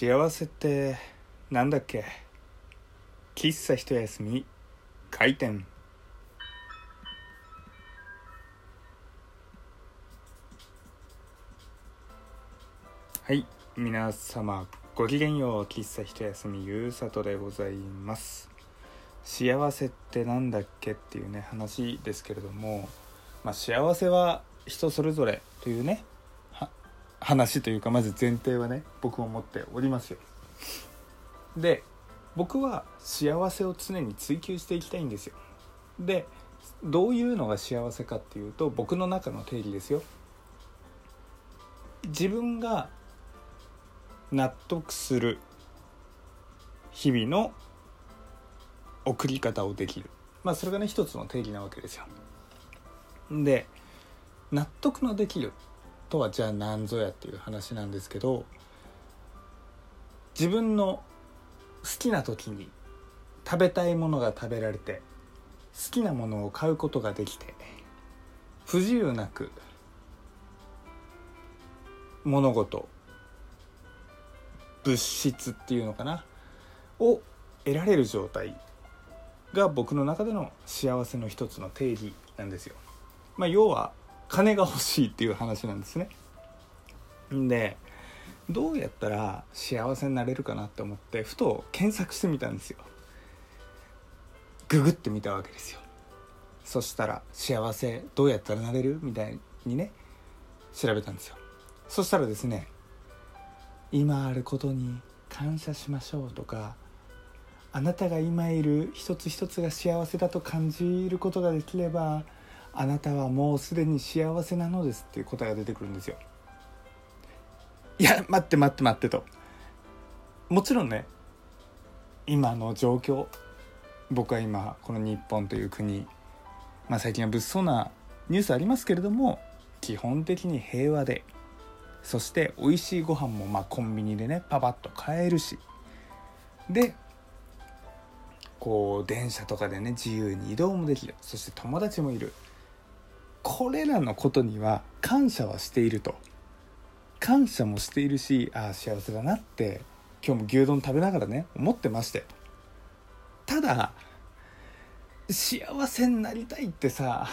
幸せってなんだっけ？喫茶一休み？開店。はい皆様ごきげんよう。喫茶一休みゆうさとでございます。幸せってなんだっけっていうね話ですけれども、まあ、幸せは人それぞれというね話というかまず前提はね僕も持っておりますよ。で僕は幸せを常に追求していきたいんですよ。でどういうのが幸せかっていうと僕の中の定義ですよ。自分が納得する日々の送り方をできる。まあそれがね一つの定義なわけですよ。で納得のできるとはじゃあ何ぞやっていう話なんですけど自分の好きな時に食べたいものが食べられて好きなものを買うことができて不自由なく物事物質っていうのかなを得られる状態が僕の中での幸せの一つの定義なんですよ。まあ、要は金が欲しいっていう話なんですね。でどうやったら幸せになれるかなって思ってふと検索してみたんですよ。ググってみたわけですよ。そしたら幸せどうやったらなれるみたいにね調べたんですよ。そしたらですね今あることに感謝しましょうとかあなたが今いる一つ一つが幸せだと感じることができればあなたはもうすでに幸せなのですっていう答えが出てくるんですよ。いや待って待って待ってと。もちろんね今の状況僕は今この日本という国、まあ、最近は物騒なニュースありますけれども基本的に平和でそして美味しいご飯もまあコンビニでねパパッと買えるしでこう電車とかでね自由に移動もできるそして友達もいるこれらのことには感謝はしていると。感謝もしているしああ幸せだなって今日も牛丼食べながらね思ってまして。ただ幸せになりたいってさ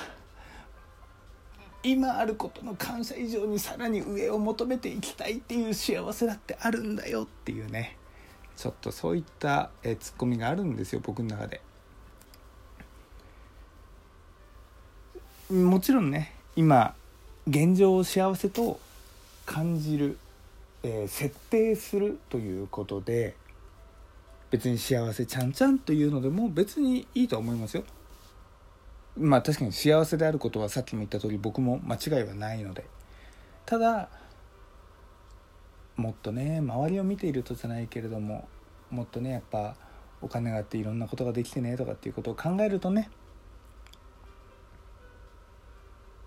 今あることの感謝以上にさらに上を求めていきたいっていう幸せだってあるんだよっていうねちょっとそういったえツッコミがあるんですよ僕の中で。もちろんね今現状を幸せと感じる、えー、設定するということで別に幸せちゃんちゃんというのでも別にいいと思いますよ。まあ確かに幸せであることはさっきも言った通り僕も間違いはないので。ただもっとね周りを見ているとじゃないけれどももっとねやっぱお金があっていろんなことができてねとかっていうことを考えるとね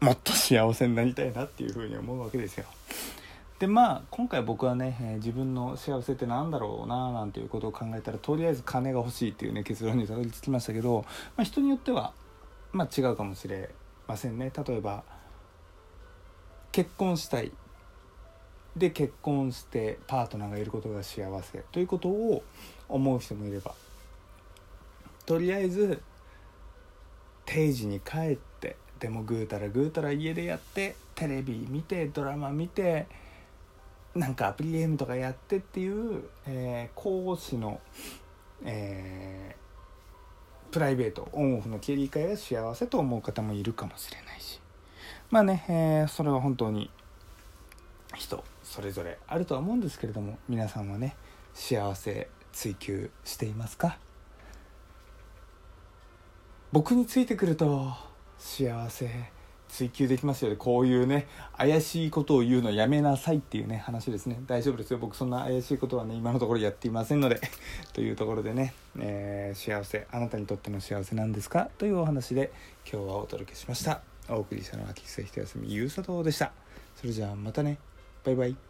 もっと幸せになりたいなっていうふうに思うわけですよ。でまあ今回僕はね、えー、自分の幸せって何だろうななんていうことを考えたらとりあえず金が欲しいっていうね結論にたどり着きましたけど、まあ、人によってはまあ違うかもしれませんね。例えば結婚したい。で結婚してパートナーがいることが幸せ。ということを思う人もいれば。とりあえず定時に帰ってでもぐうたらぐうたら家でやってテレビ見てドラマ見てなんかアプリゲームとかやってっていう、えー、講師の、えー、プライベートオンオフの切り替えが幸せと思う方もいるかもしれないし。まあね、えー、それは本当に人それぞれあるとは思うんですけれども皆さんはね幸せ追求していますか？僕についてくると幸せ追求できますよね。こういうね怪しいことを言うのやめなさいっていうね話ですね。大丈夫ですよ。僕そんな怪しいことはね今のところやっていませんので。というところでね、えー、幸せ。あなたにとっての幸せなんですか？というお話で今日はお届けしました。お送りしたのは喫茶一休みゆうさとでした。それじゃあまたね。バイバイ。